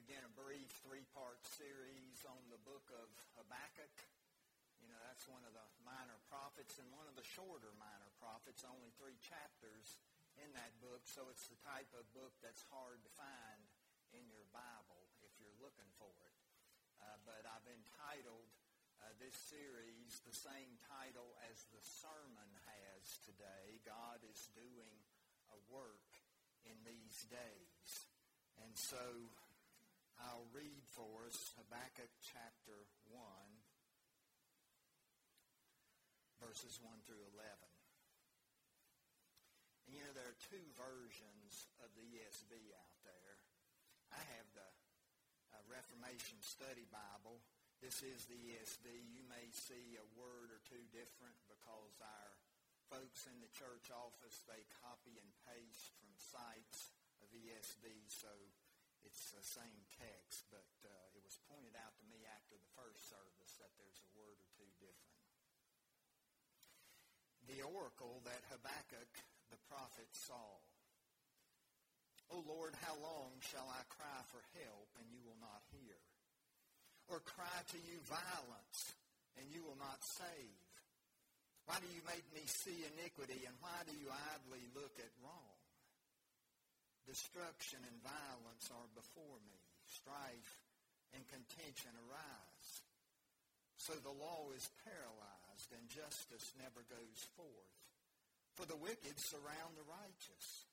begin a brief three-part series on the book of Habakkuk. You know, that's one of the minor prophets and one of the shorter minor prophets, only three chapters in that book, so it's the type of book that's hard to find in your Bible if you're looking for it. Uh, but I've entitled uh, this series the same title as the sermon has today, God is Doing a Work in These Days. And so I'll read for us Habakkuk chapter 1, verses 1 through 11. And you know, there are two versions of the ESV out there. I have the uh, Reformation Study Bible. This is the ESV. You may see a word or two different because our folks in the church office, they copy and paste from sites of ESV, so it's the same text, but uh, it was pointed out to me after the first service that there's a word or two different. The oracle that Habakkuk the prophet saw. O Lord, how long shall I cry for help and you will not hear? Or cry to you violence and you will not save? Why do you make me see iniquity and why do you idly look at wrong? Destruction and violence are before me. Strife and contention arise. So the law is paralyzed and justice never goes forth. For the wicked surround the righteous.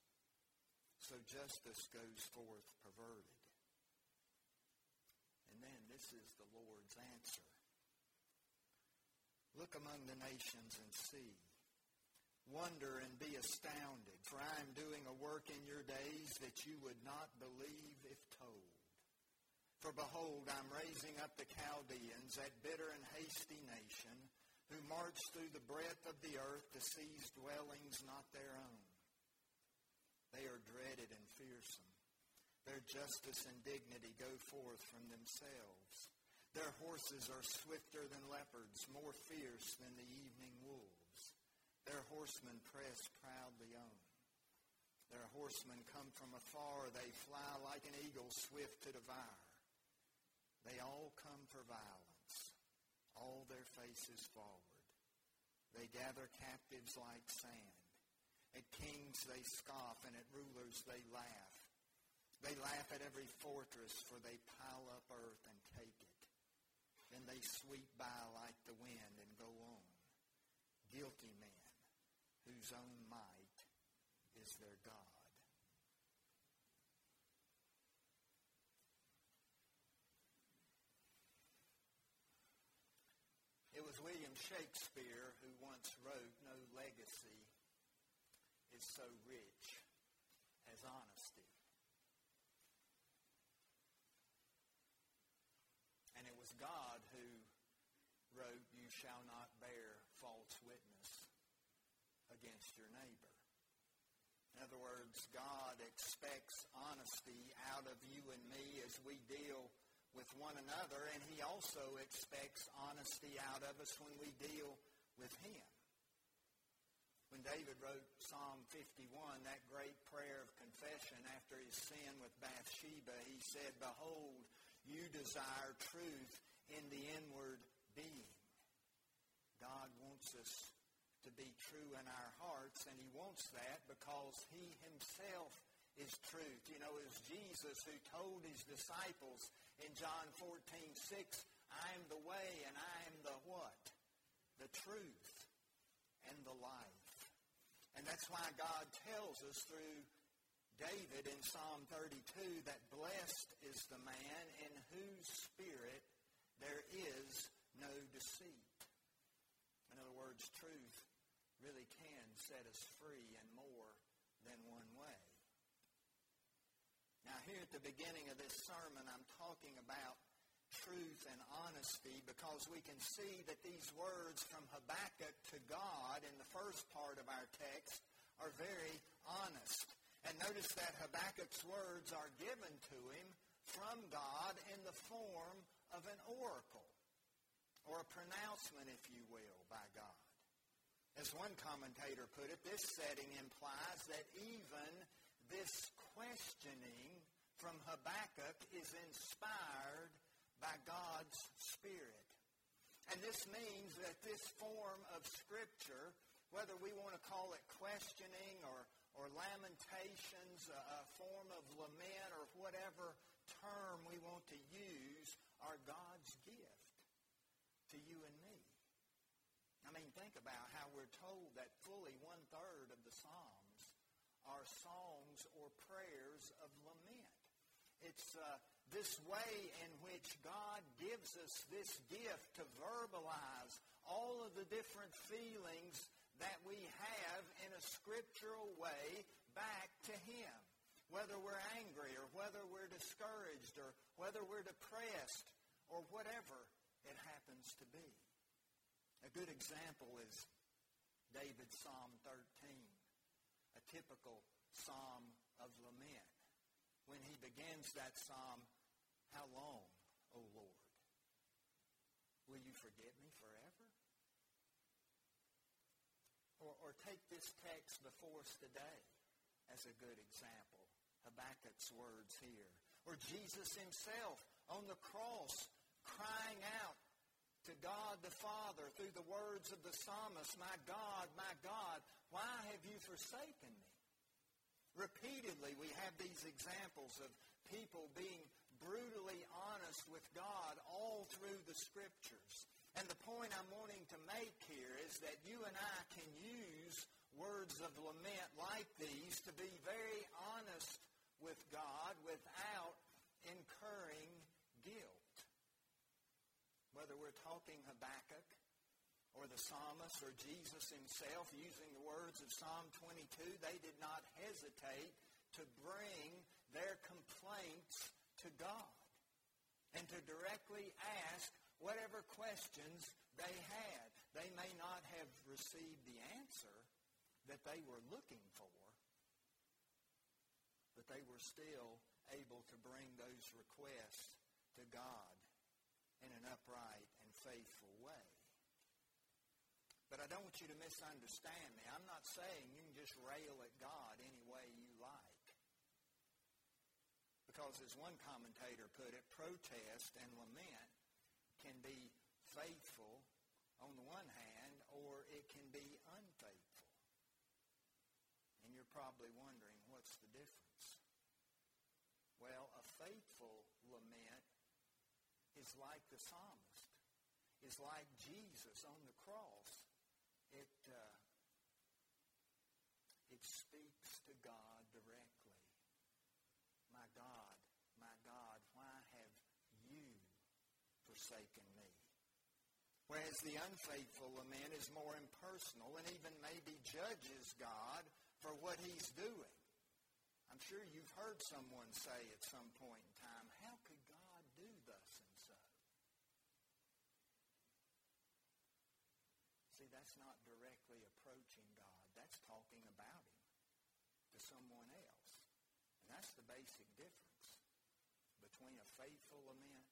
So justice goes forth perverted. And then this is the Lord's answer. Look among the nations and see Wonder and be astounded, for I am doing a work in your days that you would not believe if told. For behold, I'm raising up the Chaldeans, that bitter and hasty nation, who march through the breadth of the earth to seize dwellings not their own. They are dreaded and fearsome. Their justice and dignity go forth from themselves. Their horses are swifter than leopards, more fierce than the evening wolves. Their horsemen press proudly on. Their horsemen come from afar. They fly like an eagle swift to devour. They all come for violence, all their faces forward. They gather captives like sand. At kings they scoff, and at rulers they laugh. They laugh at every fortress, for they pile up earth and take it. Then they sweep by like the wind and go on. Guilty men whose own might is their God. It was William Shakespeare who once wrote, No legacy is so rich as honesty. And it was God who wrote, You shall not against your neighbor. In other words, God expects honesty out of you and me as we deal with one another, and he also expects honesty out of us when we deal with him. When David wrote Psalm 51, that great prayer of confession after his sin with Bathsheba, he said, Behold, you desire truth in the inward being. God wants us to be true in our hearts, and he wants that because he himself is truth. You know, it Jesus who told his disciples in John 14, 6, I am the way and I am the what? The truth and the life. And that's why God tells us through David in Psalm 32 that blessed is the man in whose spirit there is no deceit. In other words, truth really can set us free in more than one way. Now, here at the beginning of this sermon, I'm talking about truth and honesty because we can see that these words from Habakkuk to God in the first part of our text are very honest. And notice that Habakkuk's words are given to him from God in the form of an oracle or a pronouncement, if you will, by God. As one commentator put it, this setting implies that even this questioning from Habakkuk is inspired by God's Spirit. And this means that this form of Scripture, whether we want to call it questioning or, or lamentations, a, a form of lament, or whatever term we want to use, are God's gift to you and me. I mean, think about how we're told that fully one-third of the Psalms are songs or prayers of lament. It's uh, this way in which God gives us this gift to verbalize all of the different feelings that we have in a scriptural way back to Him. Whether we're angry or whether we're discouraged or whether we're depressed or whatever it happens to be. A good example is David's Psalm 13, a typical psalm of lament. When he begins that psalm, how long, O Lord? Will you forget me forever? Or, or take this text before us today as a good example. Habakkuk's words here. Or Jesus himself on the cross crying out to God the Father through the words of the psalmist, My God, my God, why have you forsaken me? Repeatedly, we have these examples of people being brutally honest with God all through the Scriptures. And the point I'm wanting to make here is that you and I can use words of lament like these to be very honest with God without incurring guilt whether we're talking Habakkuk or the psalmist or Jesus himself using the words of Psalm 22, they did not hesitate to bring their complaints to God and to directly ask whatever questions they had. They may not have received the answer that they were looking for, but they were still able to bring those requests to God in an upright and faithful way. But I don't want you to misunderstand me. I'm not saying you can just rail at God any way you like. Because as one commentator put it, protest and lament can be faithful on the one hand, or it can be unfaithful. And you're probably wondering, what's the difference? Well, a faithful is like the psalmist, is like Jesus on the cross. It, uh, it speaks to God directly. My God, my God, why have you forsaken me? Whereas the unfaithful lament is more impersonal and even maybe judges God for what he's doing. I'm sure you've heard someone say at some point in time, how could God do thus that's not directly approaching God. That's talking about him to someone else. And that's the basic difference between a faithful lament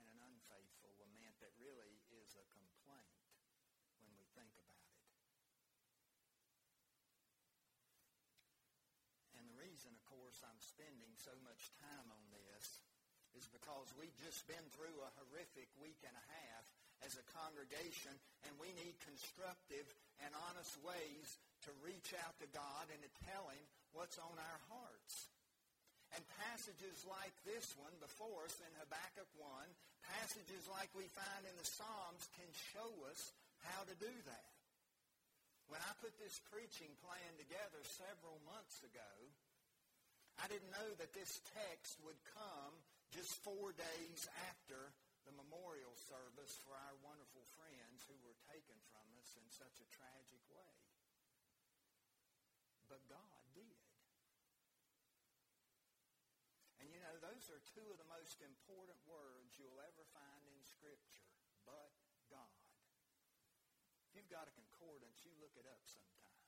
and an unfaithful lament that really is a complaint when we think about it. And the reason, of course, I'm spending so much time on this is because we've just been through a horrific week and a half as a congregation, and we need constructive and honest ways to reach out to God and to tell Him what's on our hearts. And passages like this one before us in Habakkuk 1, passages like we find in the Psalms can show us how to do that. When I put this preaching plan together several months ago, I didn't know that this text would come just four days after the memorial service for our wonderful friends who were taken from us in such a tragic way. But God did. And you know, those are two of the most important words you'll ever find in Scripture. But God. If you've got a concordance, you look it up sometime.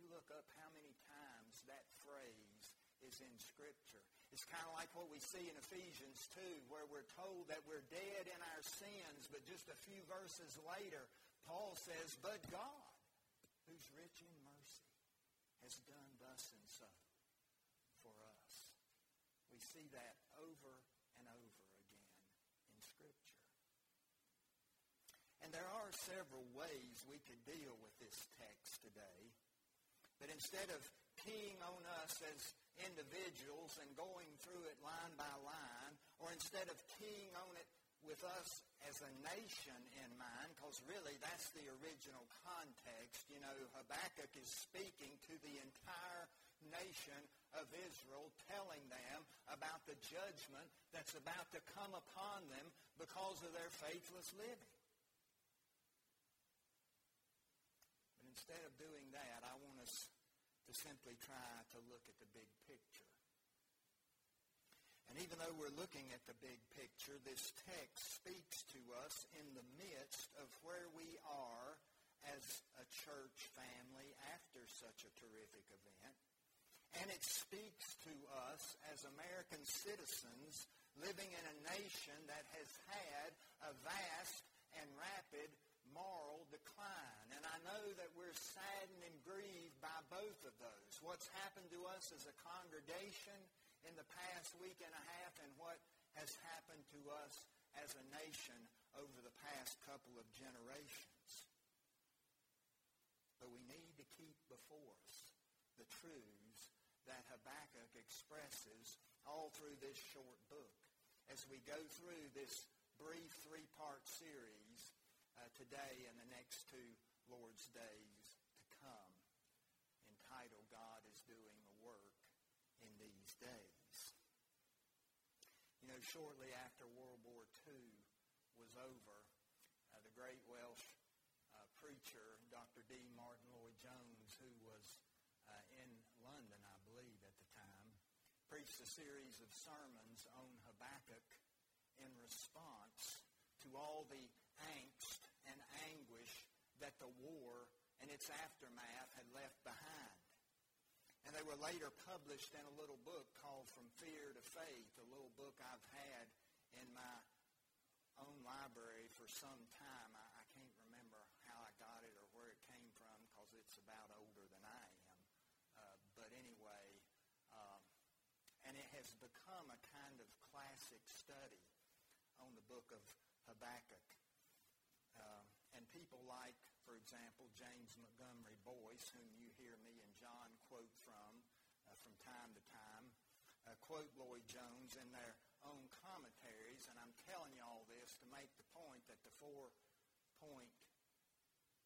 You look up how many times that phrase is in Scripture. It's kind of like what we see in Ephesians 2, where we're told that we're dead in our sins, but just a few verses later, Paul says, But God, who's rich in mercy, has done thus and so for us. We see that over and over again in Scripture. And there are several ways we could deal with this text today. But instead of keying on us as individuals and going through it line by line, or instead of keying on it with us as a nation in mind, because really that's the original context. You know, Habakkuk is speaking to the entire nation of Israel, telling them about the judgment that's about to come upon them because of their faithless living. But instead of doing that, to simply try to look at the big picture. And even though we're looking at the big picture, this text speaks to us in the midst of where we are as a church family after such a terrific event. And it speaks to us as American citizens living in a nation that has had a vast and rapid moral decline. And I know that we're saddened and grieved by both of those. What's happened to us as a congregation in the past week and a half and what has happened to us as a nation over the past couple of generations. But we need to keep before us the truths that Habakkuk expresses all through this short book. As we go through this brief three-part series uh, today and the next two Lord's days to come, entitled God is Doing a Work in These Days. You know, shortly after World War II was over, uh, the great Welsh uh, preacher, Dr. D. Martyn Lloyd-Jones, who was uh, in London, I believe, at the time, preached a series of sermons on Habakkuk in response to all the angst that the war and its aftermath had left behind. And they were later published in a little book called From Fear to Faith, a little book I've had in my own library for some time. I, I can't remember how I got it or where it came from because it's about older than I am. Uh, but anyway, um, and it has become a kind of classic study on the book of Habakkuk. Uh, and people like, for example, James Montgomery Boice, whom you hear me and John quote from uh, from time to time, uh, quote Lloyd-Jones in their own commentaries. And I'm telling you all this to make the point that the four-point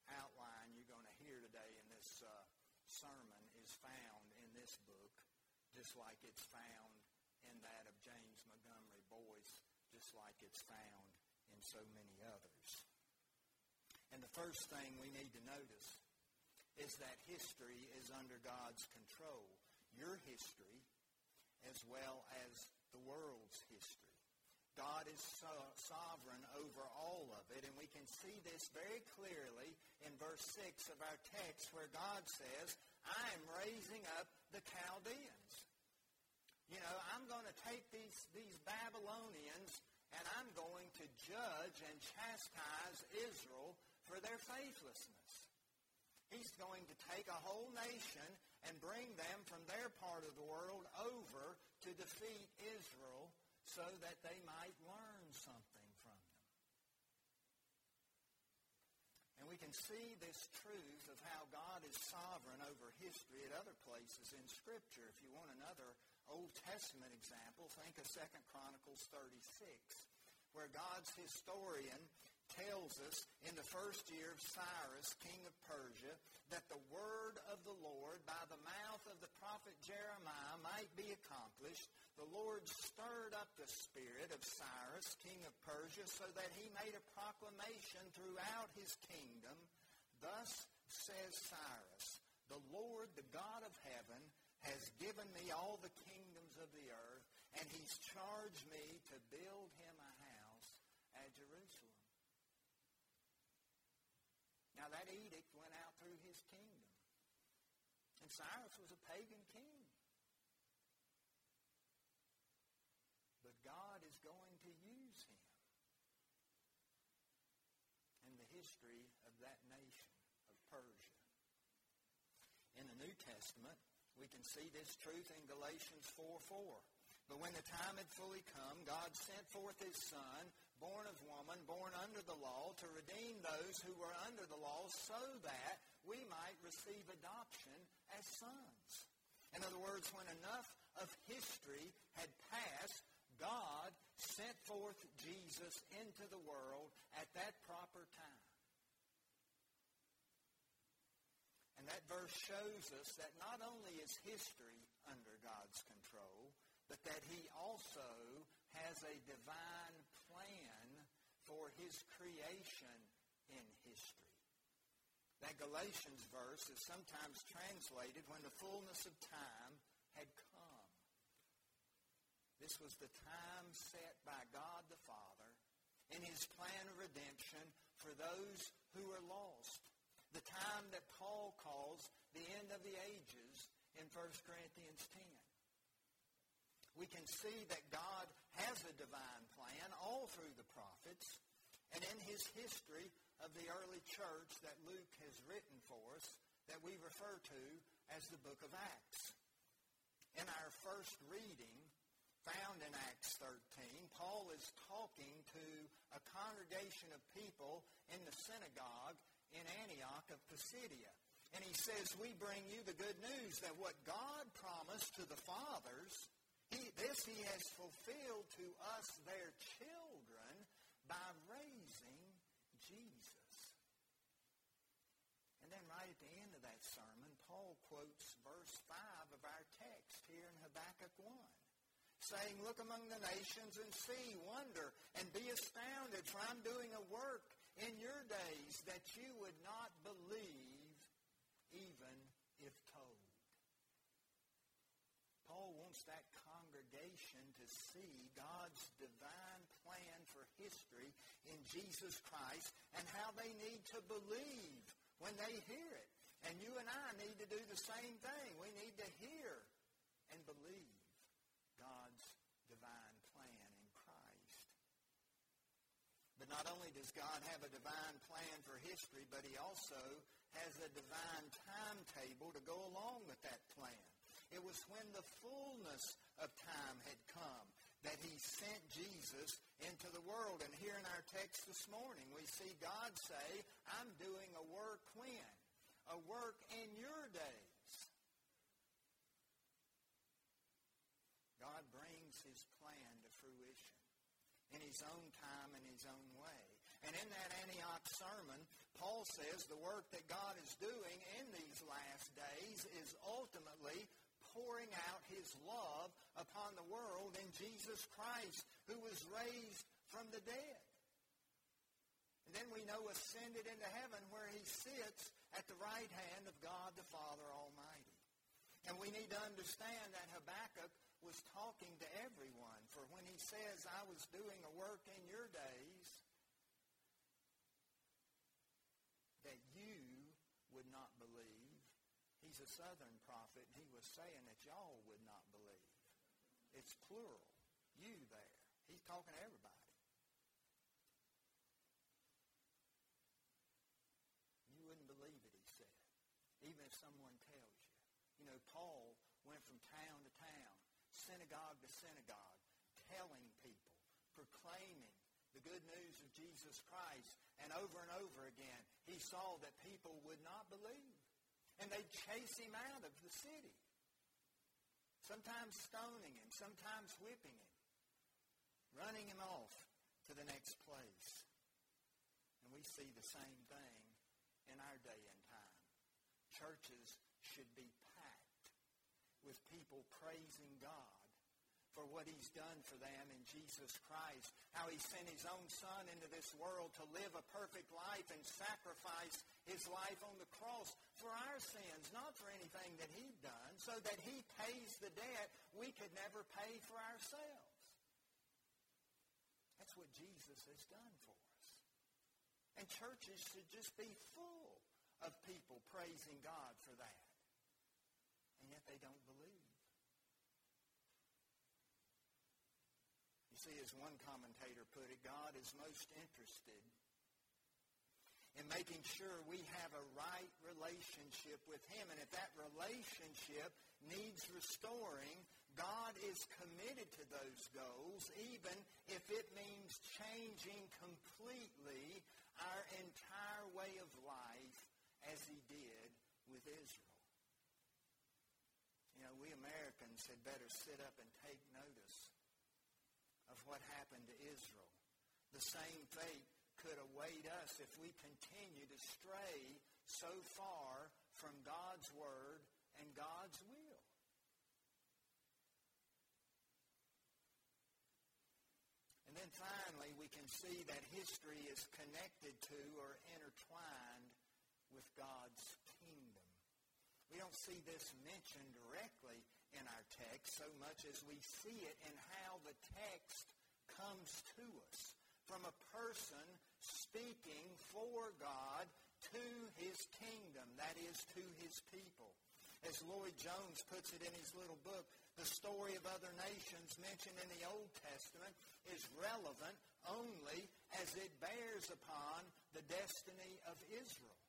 outline you're going to hear today in this uh, sermon is found in this book, just like it's found in that of James Montgomery Boice, just like it's found in so many others. And the first thing we need to notice is that history is under God's control. Your history as well as the world's history. God is so- sovereign over all of it, and we can see this very clearly in verse 6 of our text where God says, I am raising up the Chaldeans. You know, I'm going to take these, these Babylonians and I'm going to judge and chastise Israel for their faithlessness. He's going to take a whole nation and bring them from their part of the world over to defeat Israel so that they might learn something from them. And we can see this truth of how God is sovereign over history at other places in Scripture. If you want another Old Testament example, think of 2 Chronicles 36, where God's historian tells us in the first year of Cyrus, king of Persia, that the word of the Lord by the mouth of the prophet Jeremiah might be accomplished. The Lord stirred up the spirit of Cyrus, king of Persia, so that he made a proclamation throughout his kingdom. Thus says Cyrus, the Lord, the God of heaven, has given me all the kingdoms of the earth, and he's charged me to build him a house at Jerusalem. Now that edict went out through his kingdom. And Cyrus was a pagan king. But God is going to use him in the history of that nation of Persia. In the New Testament, we can see this truth in Galatians 4 4. But when the time had fully come, God sent forth his Son, born of woman, born under the law, to redeem those who were under the law so that we might receive adoption as sons. In other words, when enough of history had passed, God sent forth Jesus into the world at that proper time. And that verse shows us that not only is history under God's control, but that he also has a divine plan for his creation in history. That Galatians verse is sometimes translated when the fullness of time had come. This was the time set by God the Father in his plan of redemption for those who are lost. The time that Paul calls the end of the ages in 1 Corinthians 10. We can see that God has a divine plan all through the prophets and in his history of the early church that Luke has written for us that we refer to as the book of Acts. In our first reading, found in Acts 13, Paul is talking to a congregation of people in the synagogue in Antioch of Pisidia. And he says, we bring you the good news that what God promised to the fathers, he, this he has fulfilled to us, their children, by raising Jesus. And then right at the end of that sermon, Paul quotes verse 5 of our text here in Habakkuk 1 saying, Look among the nations and see, wonder, and be astounded, for I'm doing a work in your days that you would not believe even if told. Paul wants that to see God's divine plan for history in Jesus Christ and how they need to believe when they hear it. And you and I need to do the same thing. We need to hear and believe God's divine plan in Christ. But not only does God have a divine plan for history, but he also has a divine timetable to go along with that plan. It was when the fullness of time had come that he sent Jesus into the world. And here in our text this morning, we see God say, I'm doing a work when? A work in your days. God brings his plan to fruition in his own time and his own way. And in that Antioch sermon, Paul says the work that God is doing in these last days is ultimately pouring out his love upon the world in Jesus Christ, who was raised from the dead. And then we know ascended into heaven where he sits at the right hand of God the Father Almighty. And we need to understand that Habakkuk was talking to everyone. For when he says, I was doing a work in your days, that you would not believe. He's a southern prophet, and he was saying that y'all would not believe. It's plural. You there. He's talking to everybody. You wouldn't believe it, he said, even if someone tells you. You know, Paul went from town to town, synagogue to synagogue, telling people, proclaiming the good news of Jesus Christ. And over and over again, he saw that people would not believe. And they'd chase him out of the city. Sometimes stoning him, sometimes whipping him, running him off to the next place. And we see the same thing in our day and time. Churches should be packed with people praising God for what he's done for them in Jesus Christ, how he sent his own son into this world to live a perfect life and sacrifice his life on the cross for our sins, not for anything that he'd done, so that he pays the debt we could never pay for ourselves. That's what Jesus has done for us. And churches should just be full of people praising God for that. And yet they don't believe. See, as one commentator put it, God is most interested in making sure we have a right relationship with him. And if that relationship needs restoring, God is committed to those goals, even if it means changing completely our entire way of life as he did with Israel. You know, we Americans had better sit up and take notice of what happened to Israel. The same fate could await us if we continue to stray so far from God's Word and God's will. And then finally, we can see that history is connected to or intertwined with God's kingdom. We don't see this mentioned directly in our text so much as we see it in how the text comes to us from a person speaking for God to his kingdom, that is, to his people. As Lloyd Jones puts it in his little book, the story of other nations mentioned in the Old Testament is relevant only as it bears upon the destiny of Israel.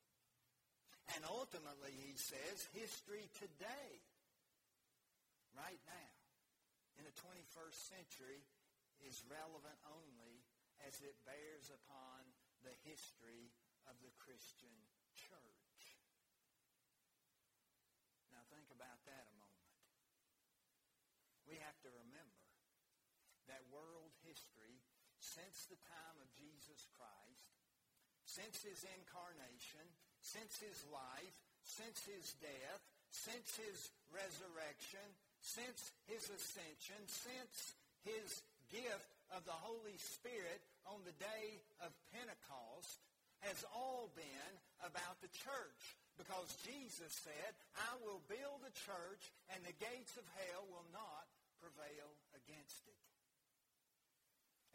And ultimately, he says, history today, right now, in the 21st century, is relevant only as it bears upon the history of the Christian church. Now think about that a moment. We have to remember that world history, since the time of Jesus Christ, since his incarnation, since his life, since his death, since his resurrection, since his ascension, since his gift of the Holy Spirit on the day of Pentecost has all been about the church. Because Jesus said, I will build a church and the gates of hell will not prevail against it.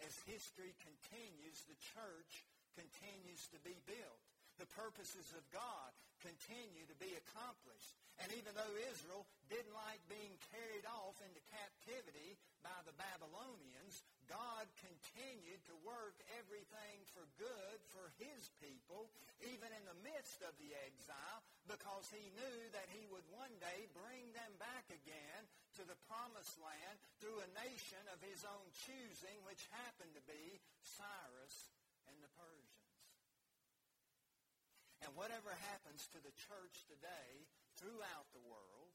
As history continues, the church continues to be built the purposes of God continue to be accomplished. And even though Israel didn't like being carried off into captivity by the Babylonians, God continued to work everything for good for his people, even in the midst of the exile, because he knew that he would one day bring them back again to the promised land through a nation of his own choosing, which happened to be Cyrus and the Persians. Whatever happens to the church today throughout the world,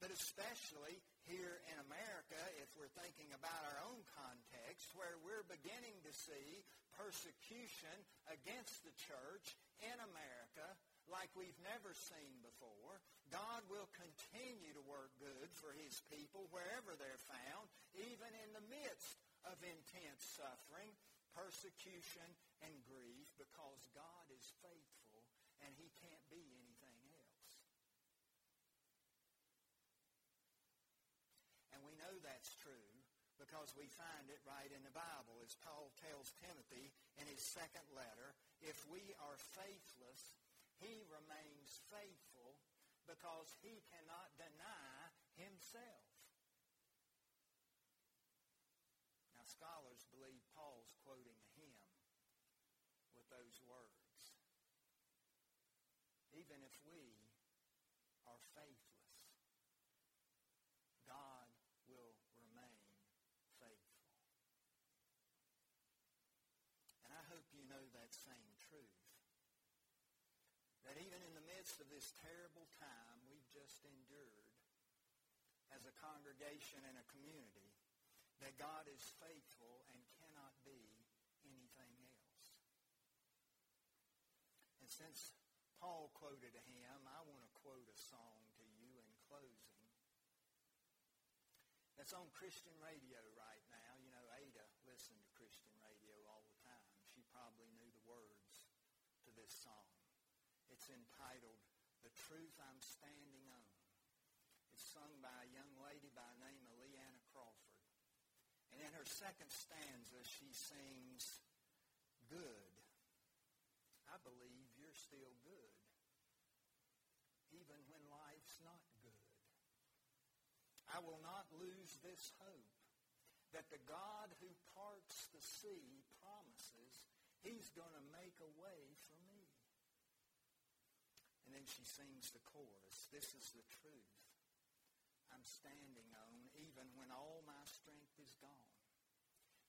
but especially here in America, if we're thinking about our own context, where we're beginning to see persecution against the church in America like we've never seen before. God will continue to work good for his people wherever they're found, even in the midst of intense suffering, persecution, and grief, because God is faithful and he can't be anything else. And we know that's true because we find it right in the Bible. As Paul tells Timothy in his second letter, if we are faithless, he remains faithful because he cannot deny himself. Now, scholars believe Paul's quoting a hymn with those words even if we are faithless, God will remain faithful. And I hope you know that same truth. That even in the midst of this terrible time we've just endured as a congregation and a community, that God is faithful and cannot be anything else. And since Paul quoted hymn. I want to quote a song to you in closing. It's on Christian radio right now. You know, Ada listened to Christian radio all the time. She probably knew the words to this song. It's entitled, The Truth I'm Standing On. It's sung by a young lady by the name of Leanna Crawford. And in her second stanza, she sings, Good. I believe you're still good even when life's not good. I will not lose this hope that the God who parts the sea promises he's going to make a way for me. And then she sings the chorus, This is the truth. I'm standing on even when all my strength is gone.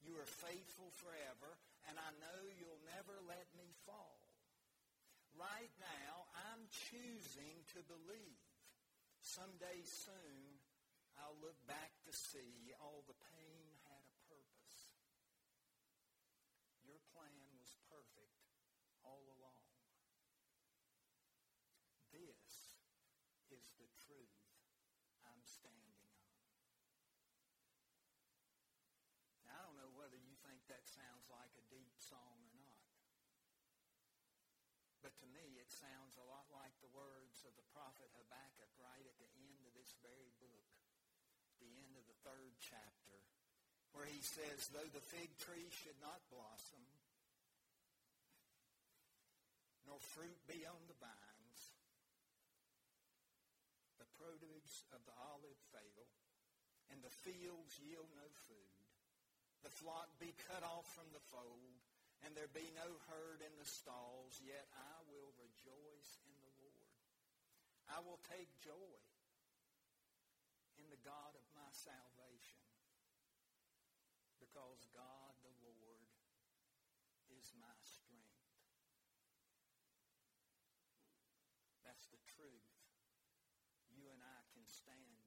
You are faithful forever, and I know you'll never let me fall. Right now, I'm choosing to believe. Someday soon, I'll look back to see all the pain had a purpose. Your plan was perfect all along. This is the truth I'm standing on. Now, I don't know whether you think that sounds like a deep song or not. But to me, it sounds a lot like the words of the prophet Habakkuk right at the end of this very book, the end of the third chapter, where he says, though the fig tree should not blossom, nor fruit be on the vines, the produce of the olive fail, and the fields yield no food, the flock be cut off from the fold, and there be no herd in the stalls, yet I will rejoice in the Lord. I will take joy in the God of salvation, because God the Lord is my strength. That's the truth you and I can stand